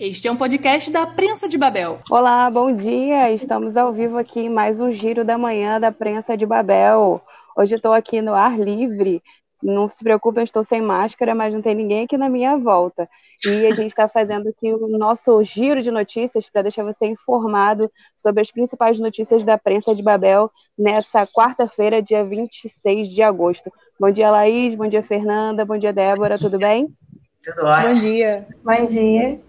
Este é um podcast da Prensa de Babel. Olá, bom dia. Estamos ao vivo aqui em mais um Giro da Manhã da Prensa de Babel. Hoje estou aqui no ar livre. Não se preocupem, estou sem máscara, mas não tem ninguém aqui na minha volta. E a gente está fazendo aqui o nosso giro de notícias para deixar você informado sobre as principais notícias da Prensa de Babel nessa quarta-feira, dia 26 de agosto. Bom dia, Laís. Bom dia, Fernanda. Bom dia, Débora. Tudo bem? Tudo ótimo. Bom dia. Bom dia.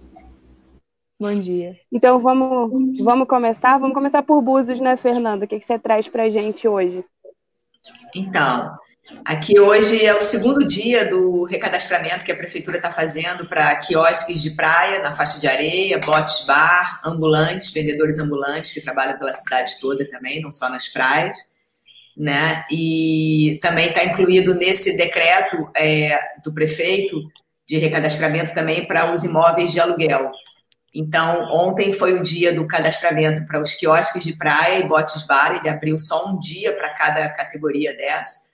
Bom dia. Então vamos, vamos começar? Vamos começar por Búzios, né, Fernanda? O que, que você traz para a gente hoje? Então, aqui hoje é o segundo dia do recadastramento que a prefeitura está fazendo para quiosques de praia na faixa de areia, botes bar, ambulantes, vendedores ambulantes que trabalham pela cidade toda também, não só nas praias. Né? E também está incluído nesse decreto é, do prefeito de recadastramento também para os imóveis de aluguel. Então, ontem foi o dia do cadastramento para os quiosques de praia e botes bar, ele abriu só um dia para cada categoria dessa.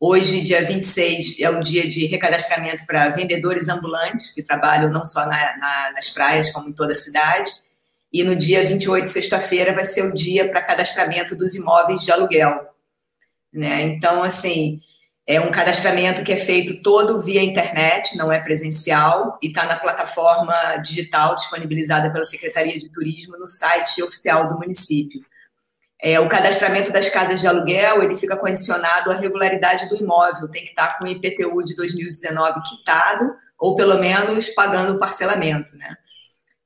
Hoje, dia 26, é o dia de recadastramento para vendedores ambulantes, que trabalham não só na, na, nas praias, como em toda a cidade. E no dia 28, sexta-feira, vai ser o dia para cadastramento dos imóveis de aluguel. Né? Então, assim, é um cadastramento que é feito todo via internet, não é presencial, e está na plataforma digital disponibilizada pela Secretaria de Turismo no site oficial do município. É, o cadastramento das casas de aluguel ele fica condicionado à regularidade do imóvel, tem que estar com o IPTU de 2019 quitado, ou pelo menos pagando o parcelamento. Né?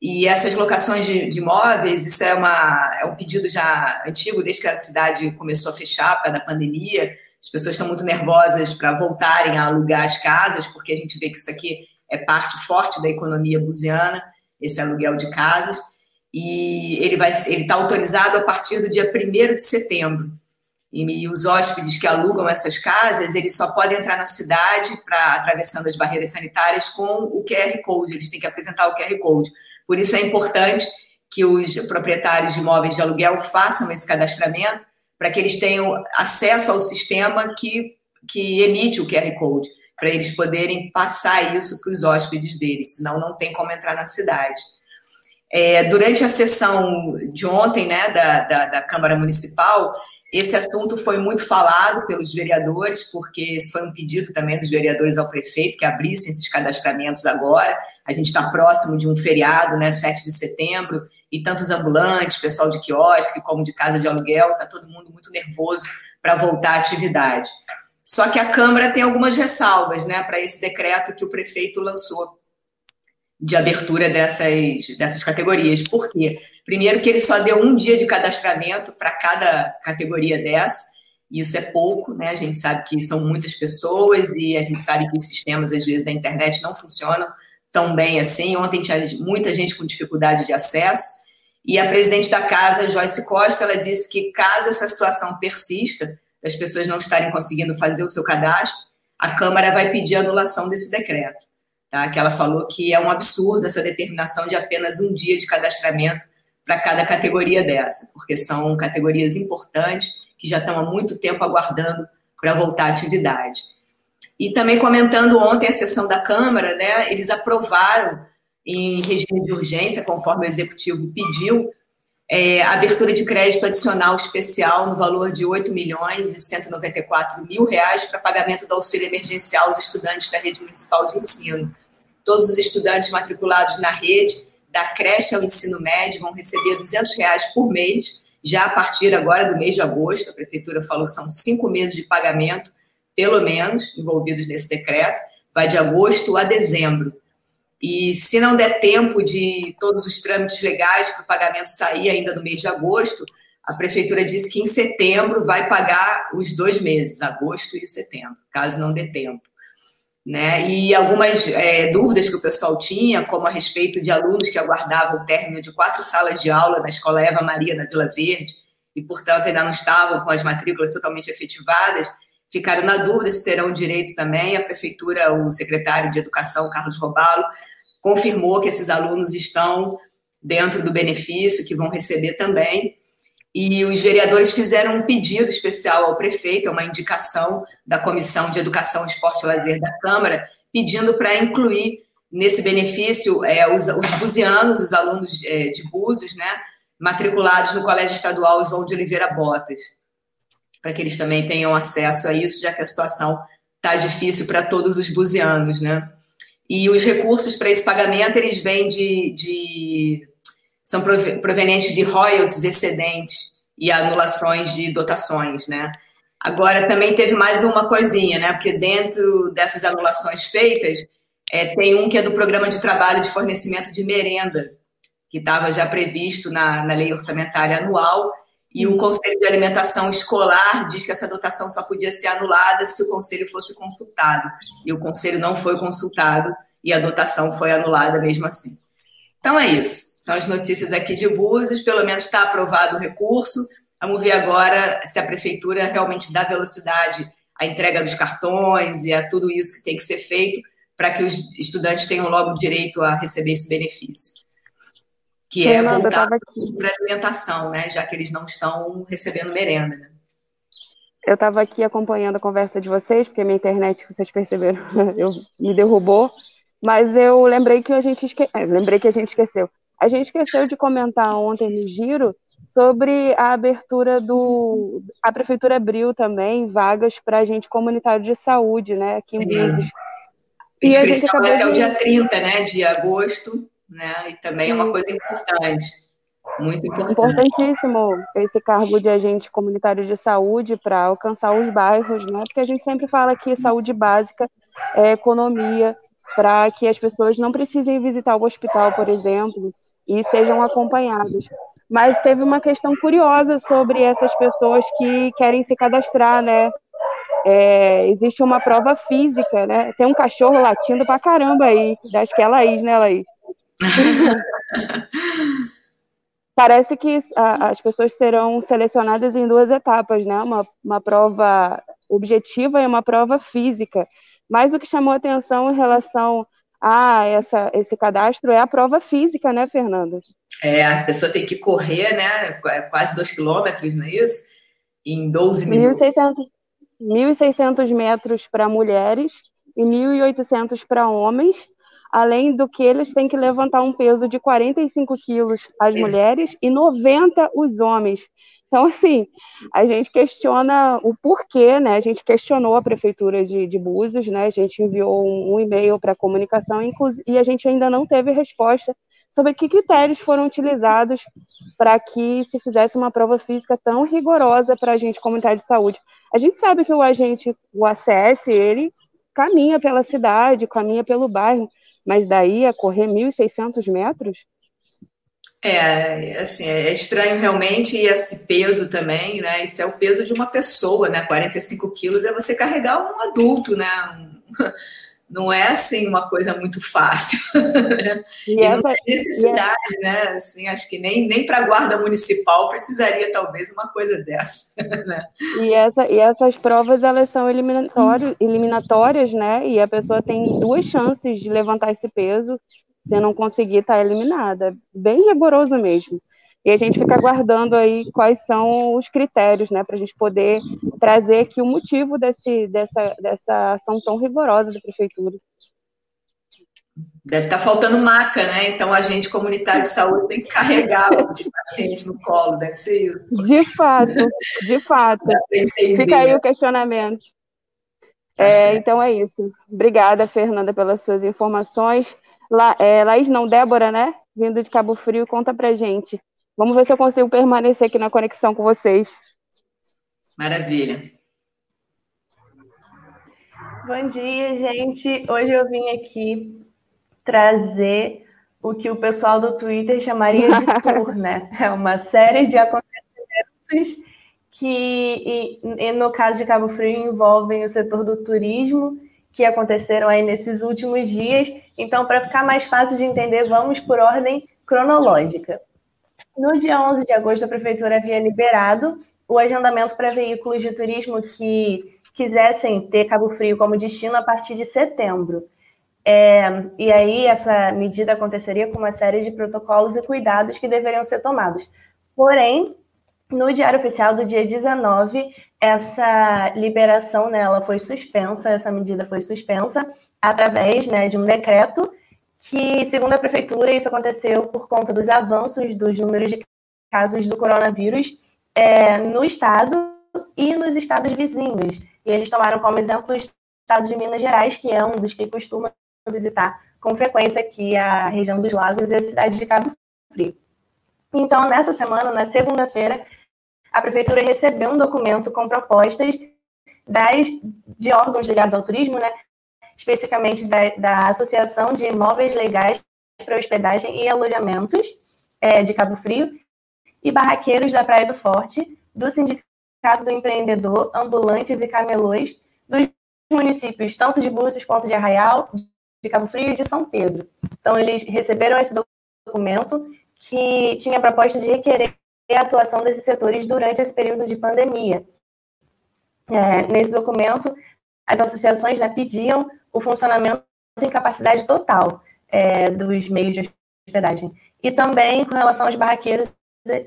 E essas locações de, de imóveis, isso é, uma, é um pedido já antigo, desde que a cidade começou a fechar para a pandemia, as pessoas estão muito nervosas para voltarem a alugar as casas, porque a gente vê que isso aqui é parte forte da economia buziana, esse aluguel de casas. E ele vai ele está autorizado a partir do dia 1 de setembro. E, e, os hóspedes que alugam essas casas, eles só podem entrar na cidade para atravessando as barreiras sanitárias com o QR Code, eles têm que apresentar o QR Code. Por isso é importante que os proprietários de imóveis de aluguel façam esse cadastramento para que eles tenham acesso ao sistema que, que emite o QR Code, para eles poderem passar isso para os hóspedes deles, senão não tem como entrar na cidade. É, durante a sessão de ontem né, da, da, da Câmara Municipal, esse assunto foi muito falado pelos vereadores, porque esse foi um pedido também dos vereadores ao prefeito que abrissem esses cadastramentos agora. A gente está próximo de um feriado, né, 7 de setembro, e tantos ambulantes, pessoal de quiosque, como de casa de aluguel, está todo mundo muito nervoso para voltar à atividade. Só que a Câmara tem algumas ressalvas né, para esse decreto que o prefeito lançou de abertura dessas, dessas categorias. Por quê? Primeiro, que ele só deu um dia de cadastramento para cada categoria dessa, isso é pouco, né? A gente sabe que são muitas pessoas e a gente sabe que os sistemas, às vezes, da internet não funcionam tão bem assim. Ontem tinha muita gente com dificuldade de acesso. E a presidente da casa, Joyce Costa, ela disse que caso essa situação persista, as pessoas não estarem conseguindo fazer o seu cadastro, a Câmara vai pedir anulação desse decreto. Tá? Que ela falou que é um absurdo essa determinação de apenas um dia de cadastramento para cada categoria dessa, porque são categorias importantes que já estão há muito tempo aguardando para voltar à atividade. E também comentando ontem a sessão da Câmara, né, eles aprovaram em regime de urgência, conforme o executivo pediu, é, abertura de crédito adicional especial no valor de 8 milhões e 194 mil reais para pagamento do auxílio emergencial aos estudantes da rede municipal de ensino. Todos os estudantes matriculados na rede, da creche ao ensino médio, vão receber 200 reais por mês, já a partir agora do mês de agosto. A prefeitura falou que são cinco meses de pagamento, pelo menos, envolvidos nesse decreto, vai de agosto a dezembro. E se não der tempo de todos os trâmites legais para o pagamento sair ainda no mês de agosto, a prefeitura disse que em setembro vai pagar os dois meses, agosto e setembro, caso não dê tempo. Né? E algumas é, dúvidas que o pessoal tinha, como a respeito de alunos que aguardavam o término de quatro salas de aula na Escola Eva Maria, na Vila Verde, e, portanto, ainda não estavam com as matrículas totalmente efetivadas, ficaram na dúvida se terão direito também. A prefeitura, o secretário de Educação, Carlos Robalo, confirmou que esses alunos estão dentro do benefício, que vão receber também. E os vereadores fizeram um pedido especial ao prefeito, uma indicação da Comissão de Educação, Esporte e Lazer da Câmara, pedindo para incluir nesse benefício é, os, os buzianos, os alunos é, de Búzios, né, matriculados no Colégio Estadual João de Oliveira Botas, para que eles também tenham acesso a isso, já que a situação está difícil para todos os buzianos, né? E os recursos para esse pagamento, eles vêm de, de são provenientes de royalties excedentes e anulações de dotações, né? Agora, também teve mais uma coisinha, né? Porque dentro dessas anulações feitas, é, tem um que é do programa de trabalho de fornecimento de merenda, que estava já previsto na, na lei orçamentária anual, e o Conselho de Alimentação Escolar diz que essa dotação só podia ser anulada se o Conselho fosse consultado. E o Conselho não foi consultado e a dotação foi anulada mesmo assim. Então é isso. São as notícias aqui de Búzios. Pelo menos está aprovado o recurso. Vamos ver agora se a prefeitura realmente dá velocidade à entrega dos cartões e a tudo isso que tem que ser feito para que os estudantes tenham logo direito a receber esse benefício. Que é voltar para a alimentação, né? já que eles não estão recebendo merenda. Né? Eu estava aqui acompanhando a conversa de vocês, porque a minha internet, vocês perceberam, eu, me derrubou. Mas eu lembrei que a gente esque... É, lembrei que a gente esqueceu. A gente esqueceu de comentar ontem no giro sobre a abertura do. A prefeitura abriu também vagas para agente comunitário de saúde, né, aqui em Búzios. E a inscrição é até o dia 30 né, de agosto, né? E também é uma coisa importante. Muito importante. Importantíssimo esse cargo de agente comunitário de saúde para alcançar os bairros, né? Porque a gente sempre fala que saúde básica é economia, para que as pessoas não precisem visitar o hospital, por exemplo, e sejam acompanhadas. Mas teve uma questão curiosa sobre essas pessoas que querem se cadastrar, né? É, existe uma prova física, né? Tem um cachorro latindo pra caramba aí. Acho que é a Laís, né, Laís? Parece que a, as pessoas serão selecionadas em duas etapas, né? Uma, uma prova objetiva e uma prova física. Mas o que chamou atenção em relação ah, essa, esse cadastro é a prova física, né, Fernanda? É, a pessoa tem que correr, né, quase dois quilômetros, não é isso? Em 12 minutos. 1.600 metros para mulheres e 1.800 para homens, além do que eles têm que levantar um peso de 45 quilos as mulheres e 90 os homens. Então, assim, a gente questiona o porquê, né? A gente questionou a prefeitura de, de Búzios, né? A gente enviou um, um e-mail para a comunicação e a gente ainda não teve resposta sobre que critérios foram utilizados para que se fizesse uma prova física tão rigorosa para a gente comunitário de saúde. A gente sabe que o agente, o ACS, ele caminha pela cidade, caminha pelo bairro, mas daí a correr 1.600 metros, é, assim, é estranho realmente e esse peso também, né? Isso é o peso de uma pessoa, né? 45 quilos é você carregar um adulto, né? Não é assim uma coisa muito fácil. Né? E, e essa, não tem necessidade, e né? Assim, acho que nem, nem para a guarda municipal precisaria talvez uma coisa dessa. Né? E, essa, e essas provas elas são eliminatórias, eliminatórias, né? E a pessoa tem duas chances de levantar esse peso se não conseguir, está eliminada. Bem rigoroso mesmo. E a gente fica aguardando aí quais são os critérios, né, para a gente poder trazer aqui o motivo desse, dessa, dessa ação tão rigorosa da prefeitura. Deve estar tá faltando maca, né? Então a gente comunitário de saúde tem que carregar os pacientes no colo, deve ser isso. De fato, de fato. Fica aí o questionamento. Tá é, então é isso. Obrigada, Fernanda, pelas suas informações. La, é, Laís, não, Débora, né? Vindo de Cabo Frio, conta pra gente. Vamos ver se eu consigo permanecer aqui na conexão com vocês. Maravilha. Bom dia, gente. Hoje eu vim aqui trazer o que o pessoal do Twitter chamaria de tour, né? É uma série de acontecimentos que, e, e no caso de Cabo Frio, envolvem o setor do turismo que aconteceram aí nesses últimos dias. Então, para ficar mais fácil de entender, vamos por ordem cronológica. No dia 11 de agosto, a prefeitura havia liberado o agendamento para veículos de turismo que quisessem ter Cabo Frio como destino a partir de setembro. É, e aí, essa medida aconteceria com uma série de protocolos e cuidados que deveriam ser tomados. Porém, no Diário Oficial do dia 19, essa liberação né, foi suspensa, essa medida foi suspensa através né, de um decreto que, segundo a prefeitura, isso aconteceu por conta dos avanços dos números de casos do coronavírus é, no estado e nos estados vizinhos. E eles tomaram como exemplo o estado de Minas Gerais, que é um dos que costuma visitar com frequência aqui a região dos lagos e a cidade de Cabo Frio. Então, nessa semana, na segunda-feira, a prefeitura recebeu um documento com propostas das, de órgãos ligados ao turismo, né, especificamente da, da Associação de Imóveis Legais para Hospedagem e Alojamentos é, de Cabo Frio e barraqueiros da Praia do Forte, do Sindicato do Empreendedor, Ambulantes e Camelões, dos municípios tanto de Búzios quanto de Arraial, de Cabo Frio e de São Pedro. Então, eles receberam esse documento que tinha a proposta de requerer a atuação desses setores durante esse período de pandemia. É, nesse documento, as associações né, pediam o funcionamento em capacidade total é, dos meios de hospedagem. E também, com relação aos barraqueiros,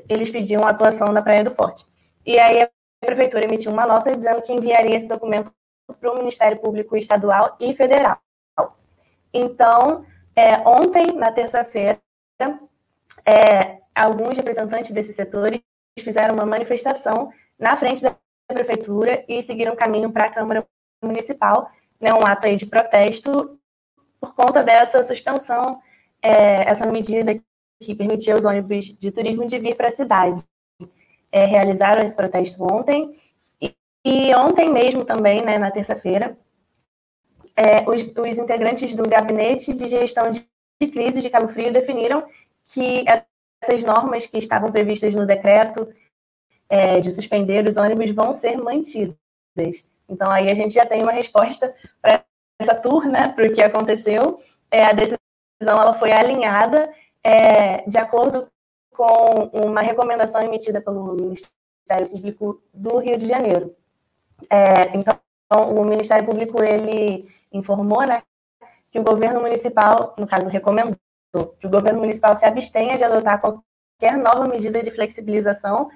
eles pediam a atuação da Praia do Forte. E aí a prefeitura emitiu uma nota dizendo que enviaria esse documento para o Ministério Público Estadual e Federal. Então, é, ontem, na terça-feira, é, alguns representantes desses setores fizeram uma manifestação na frente da prefeitura e seguiram caminho para a Câmara Municipal, né, um ato de protesto por conta dessa suspensão, é, essa medida que permitia os ônibus de turismo de vir para a cidade. É, realizaram esse protesto ontem, e, e ontem mesmo também, né, na terça-feira, é, os, os, integrantes do Gabinete de Gestão de, de Crise de Cabo Frio definiram que essas normas que estavam previstas no decreto é, de suspender os ônibus vão ser mantidas. Então, aí a gente já tem uma resposta para essa tour, né, para o que aconteceu. É, a decisão ela foi alinhada é, de acordo com uma recomendação emitida pelo Ministério Público do Rio de Janeiro. É, então, o Ministério Público ele informou, né, que o governo municipal, no caso, recomendou que o governo municipal se abstenha de adotar qualquer nova medida de flexibilização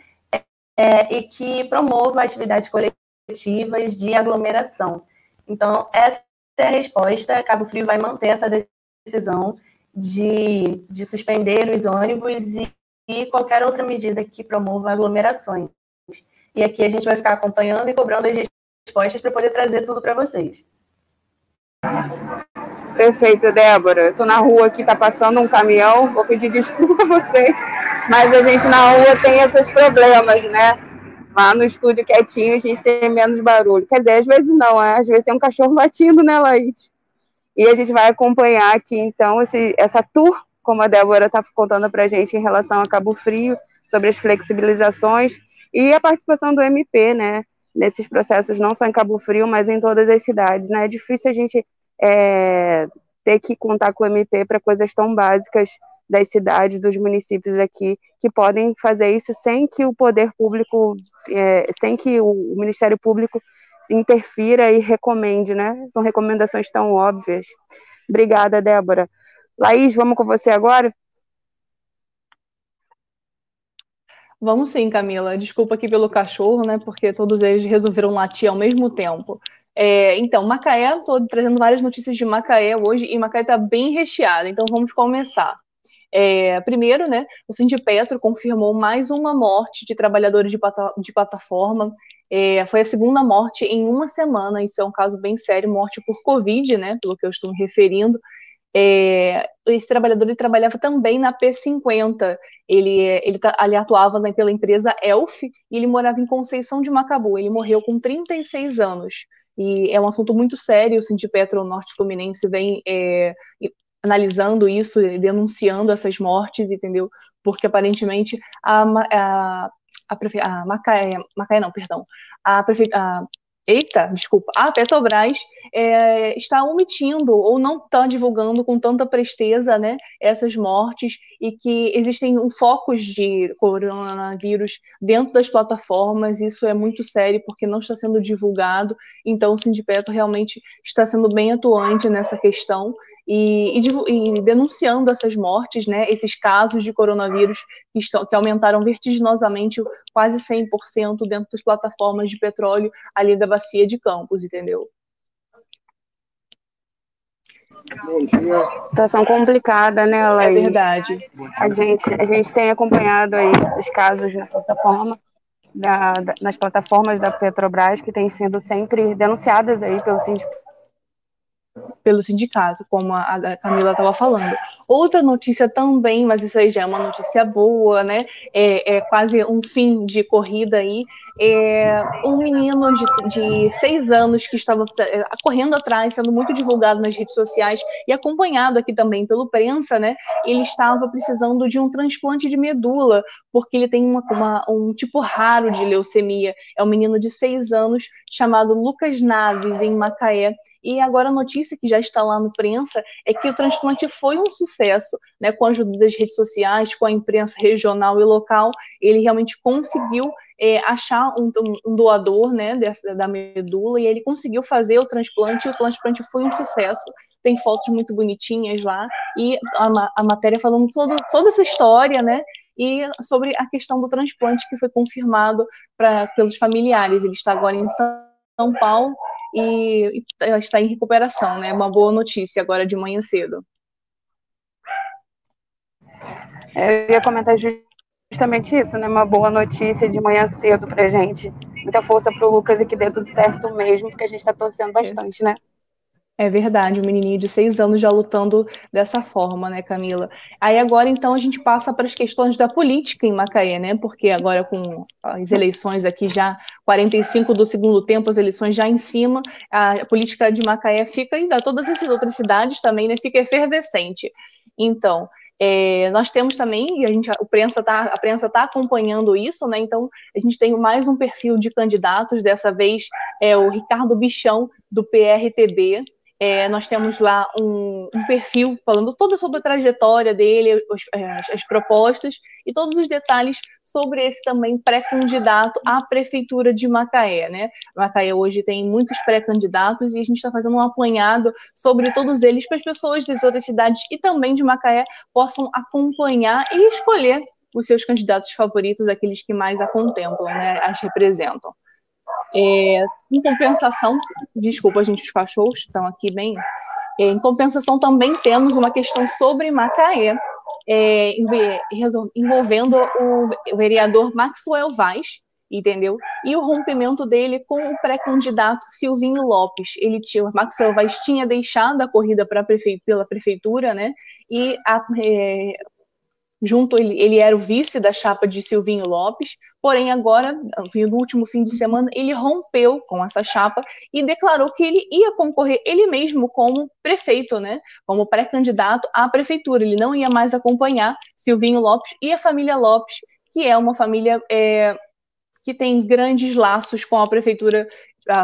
é, e que promova atividades coletivas de aglomeração. Então, essa é a resposta. Cabo Frio vai manter essa decisão de, de suspender os ônibus e, e qualquer outra medida que promova aglomerações. E aqui a gente vai ficar acompanhando e cobrando as respostas para poder trazer tudo para vocês. Perfeito, Débora. Estou na rua aqui, está passando um caminhão. Vou pedir desculpa a vocês, mas a gente na rua tem esses problemas, né? Lá no estúdio quietinho a gente tem menos barulho. Quer dizer, às vezes não, né? às vezes tem um cachorro latindo, né, Laís? E a gente vai acompanhar aqui, então, esse, essa tour, como a Débora está contando para a gente em relação a Cabo Frio, sobre as flexibilizações e a participação do MP, né? Nesses processos, não só em Cabo Frio, mas em todas as cidades, né? É difícil a gente é, ter que contar com o MP para coisas tão básicas das cidades, dos municípios aqui, que podem fazer isso sem que o poder público, é, sem que o Ministério Público interfira e recomende, né? São recomendações tão óbvias. Obrigada, Débora. Laís, vamos com você agora? Vamos sim, Camila. Desculpa aqui pelo cachorro, né? Porque todos eles resolveram latir ao mesmo tempo. É, então, Macaé, estou trazendo várias notícias de Macaé hoje e Macaé está bem recheada, então vamos começar. É, primeiro, né, o Sindipetro confirmou mais uma morte de trabalhadores de, plata de plataforma. É, foi a segunda morte em uma semana. Isso é um caso bem sério, morte por Covid, né, pelo que eu estou me referindo. É, esse trabalhador ele trabalhava também na P50. Ele, ele, ele atuava pela empresa Elf e ele morava em Conceição de Macabu. Ele morreu com 36 anos. E é um assunto muito sério, o Sindipetro Norte Fluminense vem é, analisando isso, denunciando essas mortes, entendeu? Porque aparentemente a, a, a, prefe... a Macaé, Macaé não, perdão, a, prefe... a eita, desculpa, a Petrobras é, está omitindo ou não está divulgando com tanta presteza né, essas mortes e que existem focos de coronavírus dentro das plataformas, isso é muito sério porque não está sendo divulgado, então o Sindipetro realmente está sendo bem atuante nessa questão e, e, e, denunciando essas mortes, né, esses casos de coronavírus que, estão, que aumentaram vertiginosamente quase 100% dentro das plataformas de petróleo ali da bacia de Campos, entendeu? Situação complicada, né, Laís? É verdade. A gente, a gente tem acompanhado aí esses casos na plataforma, da, da, nas plataformas da Petrobras, que têm sido sempre denunciadas aí pelo sindicato pelo sindicato, como a, a Camila estava falando. Outra notícia também, mas isso aí já é uma notícia boa, né? É, é quase um fim de corrida aí. É um menino de, de seis anos que estava é, correndo atrás, sendo muito divulgado nas redes sociais e acompanhado aqui também pelo prensa, né? Ele estava precisando de um transplante de medula, porque ele tem uma, uma, um tipo raro de leucemia. É um menino de seis anos chamado Lucas Naves, em Macaé. E agora a notícia que já está lá no prensa é que o transplante foi um sucesso, né? Com a ajuda das redes sociais, com a imprensa regional e local, ele realmente conseguiu é, achar um, um, doador, né, dessa, da medula e ele conseguiu fazer o transplante. E o transplante foi um sucesso. Tem fotos muito bonitinhas lá e a, a matéria falando todo, toda essa história, né? e sobre a questão do transplante que foi confirmado pra, pelos familiares. Ele está agora em São Paulo e, e está em recuperação, né? Uma boa notícia agora de manhã cedo. É, eu ia comentar justamente isso, né? Uma boa notícia de manhã cedo pra gente. Muita força pro Lucas e que dê tudo certo mesmo, porque a gente tá torcendo bastante, né? É verdade, um menininho de seis anos já lutando dessa forma, né, Camila? Aí agora, então, a gente passa para as questões da política em Macaé, né? Porque agora com as eleições aqui já, 45 do segundo tempo, as eleições já em cima, a política de Macaé fica, e da todas as outras cidades também, né, fica efervescente. Então, é, nós temos também, e a, gente, tá, a prensa está acompanhando isso, né? Então, a gente tem mais um perfil de candidatos, dessa vez é o Ricardo Bichão, do PRTB, é, nós temos lá um, um, perfil falando toda sobre a trajetória dele, os, é, as, as, propostas e todos os detalhes sobre esse também pré-candidato à prefeitura de Macaé, né? Macaé hoje tem muitos pré-candidatos e a gente está fazendo um apanhado sobre todos eles para as pessoas das outras cidades e também de Macaé possam acompanhar e escolher os seus candidatos favoritos, aqueles que mais a contemplam, né? As representam. É, em compensação, desculpa, gente, os cachorros estão aqui bem. É, em compensação, também temos uma questão sobre Macaé, é, envolvendo o vereador Maxwell Vaz, entendeu? E o rompimento dele com o pré-candidato Silvinho Lopes. Ele tinha, Maxwell Vaz tinha deixado a corrida prefe, pela prefeitura, né? E a, é, junto ele, ele era o vice da chapa de Silvinho Lopes, porém agora, no último fim de semana, ele rompeu com essa chapa e declarou que ele ia concorrer ele mesmo como prefeito, né, como pré-candidato à prefeitura, ele não ia mais acompanhar Silvinho Lopes e a família Lopes, que é uma família é, que tem grandes laços com a prefeitura,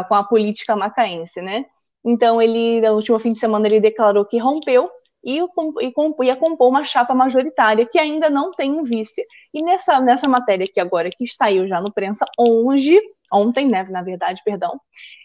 com a política macaense, né, então ele, no último fim de semana, ele declarou que rompeu e, e ia compor uma chapa majoritária que ainda não tem um vice. E nessa, nessa matéria aqui agora, que saiu já no prensa hoje, ontem, né, na verdade, perdão,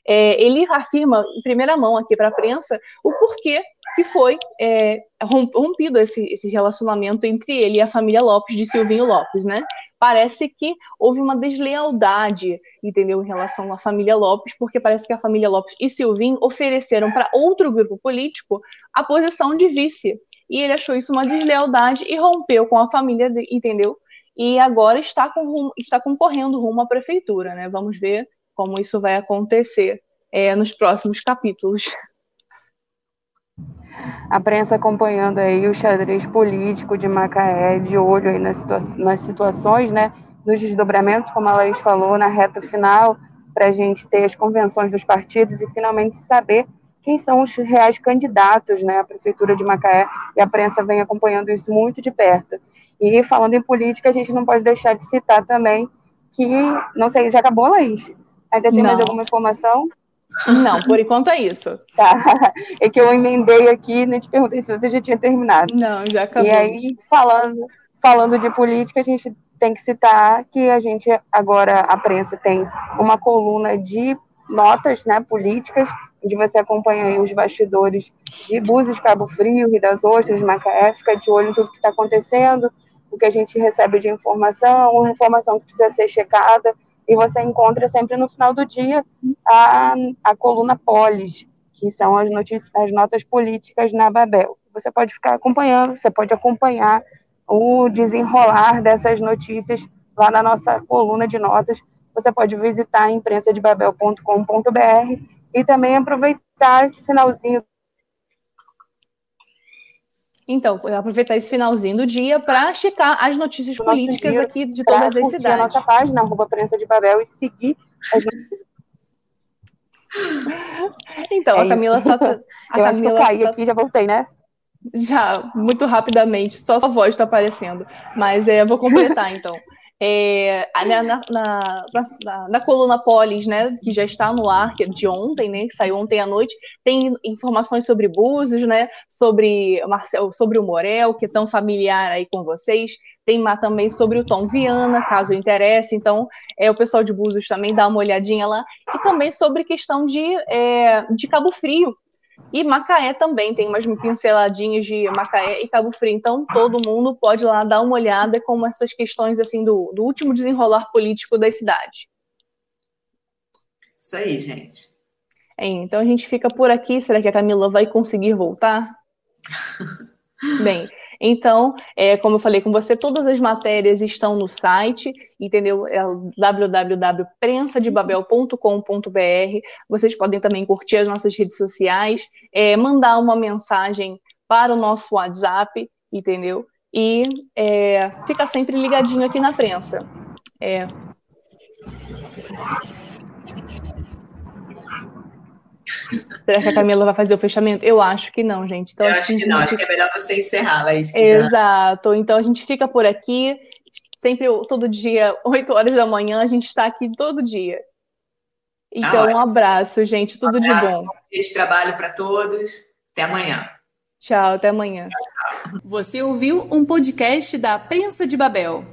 é, ele afirma em primeira mão aqui para a prensa o porquê que foi é, rompido esse, esse relacionamento entre ele e a família Lopes, de Silvinho Lopes, né? Parece que houve uma deslealdade, entendeu, em relação à família Lopes, porque parece que a família Lopes e Silvinho ofereceram para outro grupo político a posição de vice. E ele achou isso uma deslealdade e rompeu com a família, entendeu? E agora está, com, está concorrendo rumo à prefeitura, né? Vamos ver como isso vai acontecer é, nos próximos capítulos. A prensa acompanhando aí o xadrez político de Macaé, de olho aí nas, situa nas situações, né, nos desdobramentos, como a Laís falou, na reta final, para a gente ter as convenções dos partidos e finalmente saber quem são os reais candidatos né, à Prefeitura de Macaé, e a prensa vem acompanhando isso muito de perto. E falando em política, a gente não pode deixar de citar também que, não sei, já acabou, Laís? Ainda tem não. mais alguma informação? Não, por enquanto é isso. Tá. É que eu emendei aqui e né, te perguntei se você já tinha terminado. Não, já acabou. E aí, falando, falando de política, a gente tem que citar que a gente agora, a prensa tem uma coluna de notas né, políticas, onde você acompanha os bastidores de Búzios, Cabo Frio, Rio das Ostras, Macaé, fica de olho em tudo que está acontecendo, o que a gente recebe de informação, informação que precisa ser checada, e você encontra sempre no final do dia a, a coluna Polis, que são as, notícias, as notas políticas na Babel. Você pode ficar acompanhando, você pode acompanhar o desenrolar dessas notícias lá na nossa coluna de notas. Você pode visitar imprensadebabel.com.br e também aproveitar esse finalzinho então, aproveitar esse finalzinho do dia para checar as notícias políticas aqui de todas as cidades. a nossa página, arroba Prensa de Babel, e seguir as Então, é a Camila isso. tá. A eu Camila acho eu caí tá... aqui já voltei, né? Já, muito rapidamente, só sua voz está aparecendo. Mas é, vou completar então. É, na, na, na, na, coluna Polis, né, que já está no ar, que é de ontem, né, que saiu ontem à noite, tem informações sobre Búzios, né, sobre, Marcel, sobre o Morel, que é tão familiar aí com vocês, tem também sobre o Tom Viana, caso interesse, então é, o pessoal de Búzios também dá uma olhadinha lá, e também sobre questão de, é, de Cabo Frio, e Macaé também tem umas pinceladinhas de Macaé e Cabo Frio. Então, todo mundo pode lá dar uma olhada como essas questões assim do, do último desenrolar político da cidade. Isso aí, gente. É, então a gente fica por aqui. Será que a Camila vai conseguir voltar? Bem, então, é, como eu falei com você, todas as matérias estão no site, entendeu? É www.prensadebabel.com.br. Vocês podem também curtir as nossas redes sociais, é, mandar uma mensagem para o nosso WhatsApp, entendeu? E é, fica sempre ligadinho aqui na prensa. É. Será que a Camila vai fazer o fechamento? Eu acho que não, gente. Então, Eu acho que, não, acho que é melhor você encerrar, Laís. Exato. Já... Então a gente fica por aqui. Sempre, todo dia, 8 horas da manhã, a gente está aqui todo dia. Então, ah, um abraço, gente. Tudo um abraço, de bom. Bom dia de trabalho para todos. Até amanhã. Tchau, até amanhã. Você ouviu um podcast da Prensa de Babel.